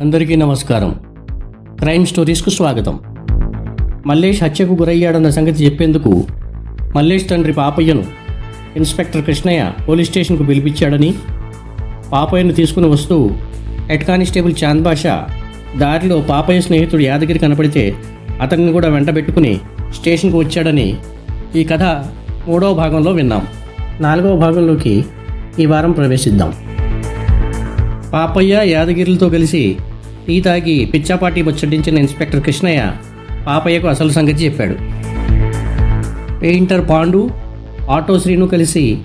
అందరికీ నమస్కారం. క్రైమ్ స్టోరీస్కు స్వాగతం. మల్లేష్ హత్యకు గురయ్యాడన్న సంగతి చెప్పేందుకు మల్లేష్ తండ్రి పాపయ్యను ఇన్స్పెక్టర్ కృష్ణయ్య పోలీస్ స్టేషన్కు పిలిపించాడని పాపయ్యను తీసుకుని వస్తూ హెడ్ కానిస్టేబుల్ చాంద్ బాషా దారిలో పాపయ్య స్నేహితుడు యాదగిరి కనపడితే అతన్ని కూడా వెంటబెట్టుకుని స్టేషన్కు వచ్చాడని ఈ కథ మూడవ భాగంలో విన్నాం. నాలుగవ భాగంలోకి ఈ వారం ప్రవేశిద్దాం. పాపయ్య యాదగిరిలతో కలిసి టీ తాగి పిచ్చాపాటి ముచ్చటించిన ఇన్స్పెక్టర్ కృష్ణయ్య పాపయ్యకు అసలు సంగతి చెప్పాడు. పెయింటర్ పాండు ఆటో శ్రీను కలిసి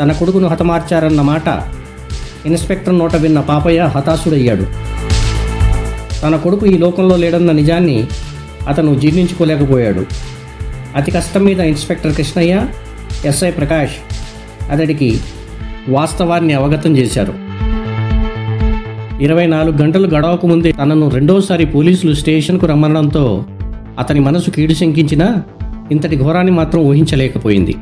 తన కొడుకును హతమార్చారన్న మాట ఇన్స్పెక్టర్ నోట విన్న పాపయ్య హతాశుడయ్యాడు. తన కొడుకు ఈ లోకంలో లేడన్న నిజాన్ని అతను జీర్ణించుకోలేకపోయాడు. అతి కష్టం మీద ఇన్స్పెక్టర్ కృష్ణయ్య ఎస్ఐ ప్రకాష్ అతడికి వాస్తవాన్ని అవగతం చేశారు. ఇరవై నాలుగు గంటలు గడవక ముందే తనను రెండోసారి పోలీసులు స్టేషన్కు రమ్మనడంతో అతని మనసు కీడు శంకించినా ఇంతటి ఘోరాన్ని మాత్రం ఊహించలేకపోయింది.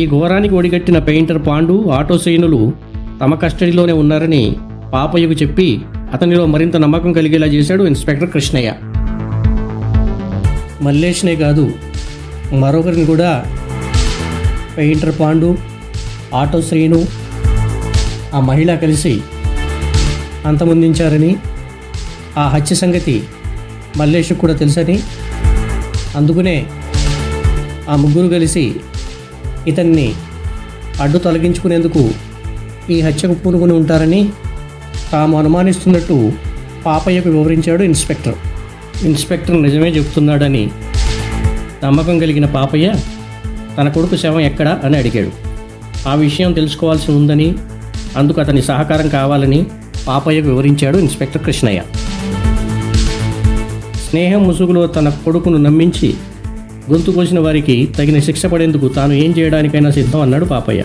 ఈ ఘోరానికి ఒడిగట్టిన పెయింటర్ పాండు ఆటో శ్రేణులు తమ కస్టడీలోనే ఉన్నారని పాపయ్యకు చెప్పి అతనిలో మరింత నమ్మకం కలిగేలా చేశాడు ఇన్స్పెక్టర్ కృష్ణయ్య. మల్లేష్నే కాదు మరొకరిని కూడా పెయింటర్ పాండు ఆటో శ్రీను ఆ మహిళ కలిసి అంతమొందించారని ఆ హత్య సంగతి మల్లేష్కు కూడా తెలుసని అందుకునే ఆ ముగ్గురు కలిసి ఇతన్ని అడ్డు తొలగించుకునేందుకు ఈ హత్యకు పూనుకుని ఉంటారని తాము అనుమానిస్తున్నట్టు పాపయ్యకు వివరించాడు ఇన్స్పెక్టర్. ఇన్స్పెక్టర్ నిజమే చెప్తున్నాడని నమ్మకం కలిగిన పాపయ్య తన కొడుకు శవం ఎక్కడా అని అడిగాడు. ఆ విషయం తెలుసుకోవాల్సి ఉందని అందుకు అతని సహకారం కావాలని పాపయ్యకు వివరించాడు ఇన్స్పెక్టర్ కృష్ణయ్య. స్నేహం ముసుగులో తన కొడుకును నమ్మించి గొంతు కోసిన వారికి తగిన శిక్ష పడేందుకు తాను ఏం చేయడానికైనా సిద్ధం అన్నాడు పాపయ్య.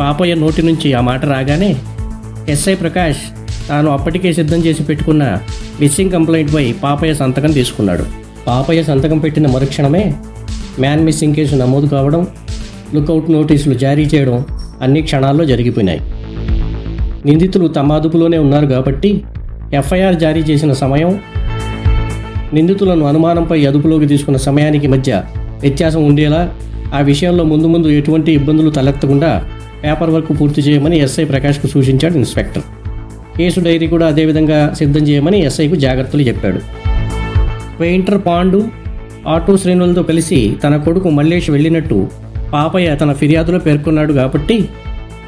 పాపయ్య నోటి నుంచి ఆ మాట రాగానే ఎస్ఐ ప్రకాష్ తాను అప్పటికే సిద్ధం చేసి పెట్టుకున్న మిస్సింగ్ కంప్లైంట్పై పాపయ్య సంతకం తీసుకున్నాడు. పాపయ్య సంతకం పెట్టిన మరుక్షణమే మ్యాన్ మిస్సింగ్ కేసు నమోదు కావడం లుకౌట్ నోటీసులు జారీ చేయడం అన్ని క్షణాల్లో జరిగిపోయినాయి. నిందితులు తమ అదుపులోనే ఉన్నారు కాబట్టి ఎఫ్ఐఆర్ జారీ చేసిన సమయం నిందితులను అనుమానంపై అదుపులోకి తీసుకున్న సమయానికి మధ్య వ్యత్యాసం ఉండేలా ఆ విషయంలో ముందు ముందు ఎటువంటి ఇబ్బందులు తలెత్తకుండా పేపర్ వర్క్ పూర్తి చేయమని ఎస్ఐ ప్రకాష్కు సూచించాడు ఇన్స్పెక్టర్. కేసు డైరీ కూడా అదేవిధంగా సిద్ధం చేయమని ఎస్ఐకు జాగ్రత్తలు చెప్పాడు. పెయింటర్ పాండు ఆటో శ్రేణులతో కలిసి తన కొడుకు మల్లేష్ వెళ్ళినట్టు పాపయ్య తన ఫిర్యాదులో పేర్కొన్నాడు కాబట్టి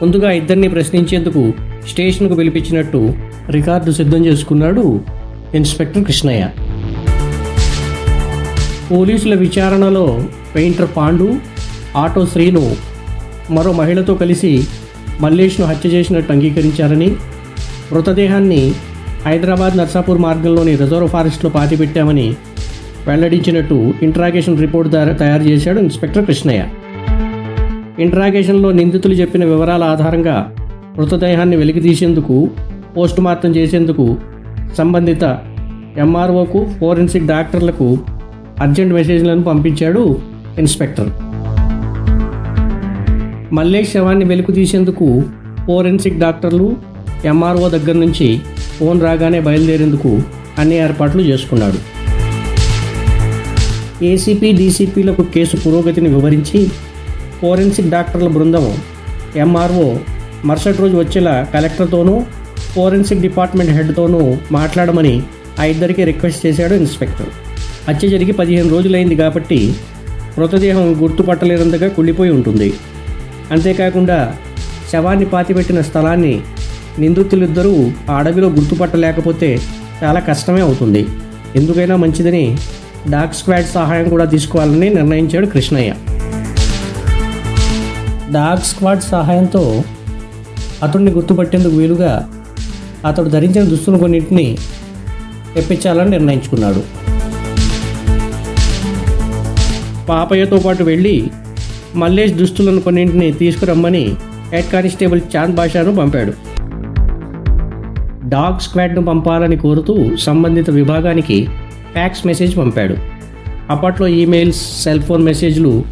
ముందుగా ఇద్దరిని ప్రశ్నించేందుకు స్టేషన్కు పిలిపించినట్టు రికార్డు సిద్ధం చేసుకున్నాడు ఇన్స్పెక్టర్ కృష్ణయ్య. పోలీసుల విచారణలో పెయింటర్ పాండు ఆటో శ్రీను మరో మహిళతో కలిసి మల్లేష్ను హత్య చేసినట్టు అంగీకరించారని మృతదేహాన్ని హైదరాబాద్ నర్సాపూర్ మార్గంలోని రిజర్వ్ ఫారెస్ట్లో పాతిపెట్టామని వెల్లడించినట్టు ఇంట్రాగేషన్ రిపోర్ట్ ద్వారా తయారు చేశాడు ఇన్స్పెక్టర్ కృష్ణయ్య. ఇంట్రాగేషన్లో నిందితులు చెప్పిన వివరాల ఆధారంగా మృతదేహాన్ని వెలికితీసేందుకు పోస్ట్ మార్టం చేసేందుకు సంబంధిత ఎంఆర్ఓకు ఫోరెన్సిక్ డాక్టర్లకు అర్జెంట్ మెసేజ్లను పంపించాడు ఇన్స్పెక్టర్. మల్లేష్ శవాన్ని వెలుకు తీసేందుకు ఫోరెన్సిక్ డాక్టర్లు ఎంఆర్ఓ దగ్గర నుంచి ఫోన్ రాగానే బయలుదేరేందుకు అన్ని ఏర్పాట్లు చేసుకున్నాడు. ఏసీపీ డీసీపీలకు కేసు పురోగతిని వివరించి ఫోరెన్సిక్ డాక్టర్ల బృందం ఎంఆర్ఓ మరుసటి రోజు వచ్చేలా కలెక్టర్తోనూ ఫోరెన్సిక్ డిపార్ట్మెంట్ హెడ్తోనూ మాట్లాడమని ఆ ఇద్దరికి రిక్వెస్ట్ చేశాడు ఇన్స్పెక్టర్. హత్య జరిగి పదిహేను రోజులైంది కాబట్టి మృతదేహం గుర్తుపట్టలేనంతగా కుళ్ళిపోయి ఉంటుంది. అంతేకాకుండా శవాన్ని పాతిపెట్టిన స్థలాన్ని నిందితులిద్దరూ ఆ అడవిలో గుర్తుపట్టలేకపోతే చాలా కష్టమే అవుతుంది. ఎందుకైనా మంచిదని డాగ్ స్క్వాడ్ సహాయం కూడా తీసుకోవాలని నిర్ణయించాడు కృష్ణయ్య. డాగ్ స్క్వాడ్ సహాయంతో అతడిని గుర్తుపట్టేందుకు వీలుగా అతడు ధరించిన దుస్తులు కొన్నింటిని తెప్పించాలని నిర్ణయించుకున్నాడు. పాపయ్యతో పాటు వెళ్ళి మల్లేష్ దుస్తులను కొన్నింటిని తీసుకురమ్మని హెడ్ కానిస్టేబుల్ చాంద్ బాషాను పంపాడు. డాగ్ స్క్వాడ్ను పంపాలని కోరుతూ సంబంధిత విభాగానికి ఫ్యాక్స్ మెసేజ్ పంపాడు. అప్పట్లో ఈమెయిల్స్ సెల్ ఫోన్ మెసేజ్లు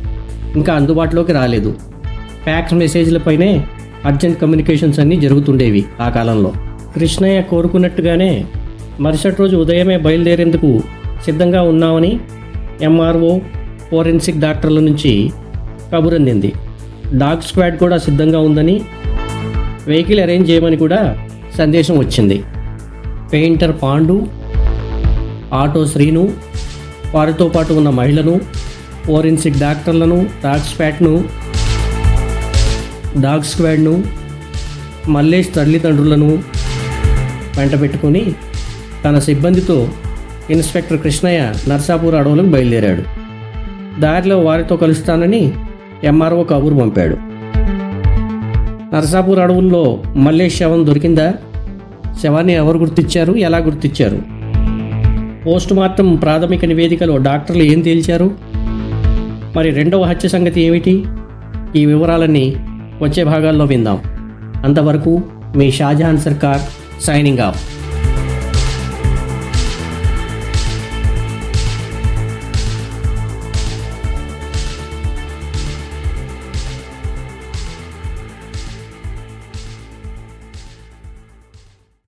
ఇంకా అందుబాటులోకి రాలేదు. ఫ్యాక్స్ మెసేజ్లపైనే అర్జెంట్ కమ్యూనికేషన్స్ అన్నీ జరుగుతుండేవి ఆ కాలంలో. కృష్ణయ్య కోరుకున్నట్టుగానే మరుసటి రోజు ఉదయమే బయలుదేరేందుకు సిద్ధంగా ఉన్నామని ఎంఆర్ఓ ఫోరెన్సిక్ డాక్టర్ల నుంచి కబురందింది డాగ్ స్క్వాడ్ కూడా సిద్ధంగా ఉందని వెహికల్ అరేంజ్ చేయమని కూడా సందేశం వచ్చింది. పెయింటర్ పాండు ఆటో శ్రీను వారితో పాటు ఉన్న మహిళను ఫోరెన్సిక్ డాక్టర్లను డాగ్ స్క్వాడ్ను డాగ్ స్క్వాడ్ను మల్లేష్ తల్లిదండ్రులను వెంట పెట్టుకుని తన సిబ్బందితో ఇన్స్పెక్టర్ కృష్ణయ్య నర్సాపూర్ అడవులకు బయలుదేరాడు. దారిలో వారితో కలుస్తానని ఎంఆర్ఓ కబూరు పంపాడు. నర్సాపూర్ అడవుల్లో మల్లేష్ శవం దొరికిందా? శవాన్ని ఎవరు గుర్తించారు ఎలా గుర్తించారు పోస్ట్ మార్టం ప్రాథమిక నివేదికలో డాక్టర్లు ఏం తేల్చారు? మరి రెండవ హత్య సంగతి ఏమిటి? ఈ వివరాలన్నీ వచ్చే భాగాల్లో విందాం. అంతవరకు మీ షాజహాన్ సర్కార్ సైనింగ్ ఆఫ్.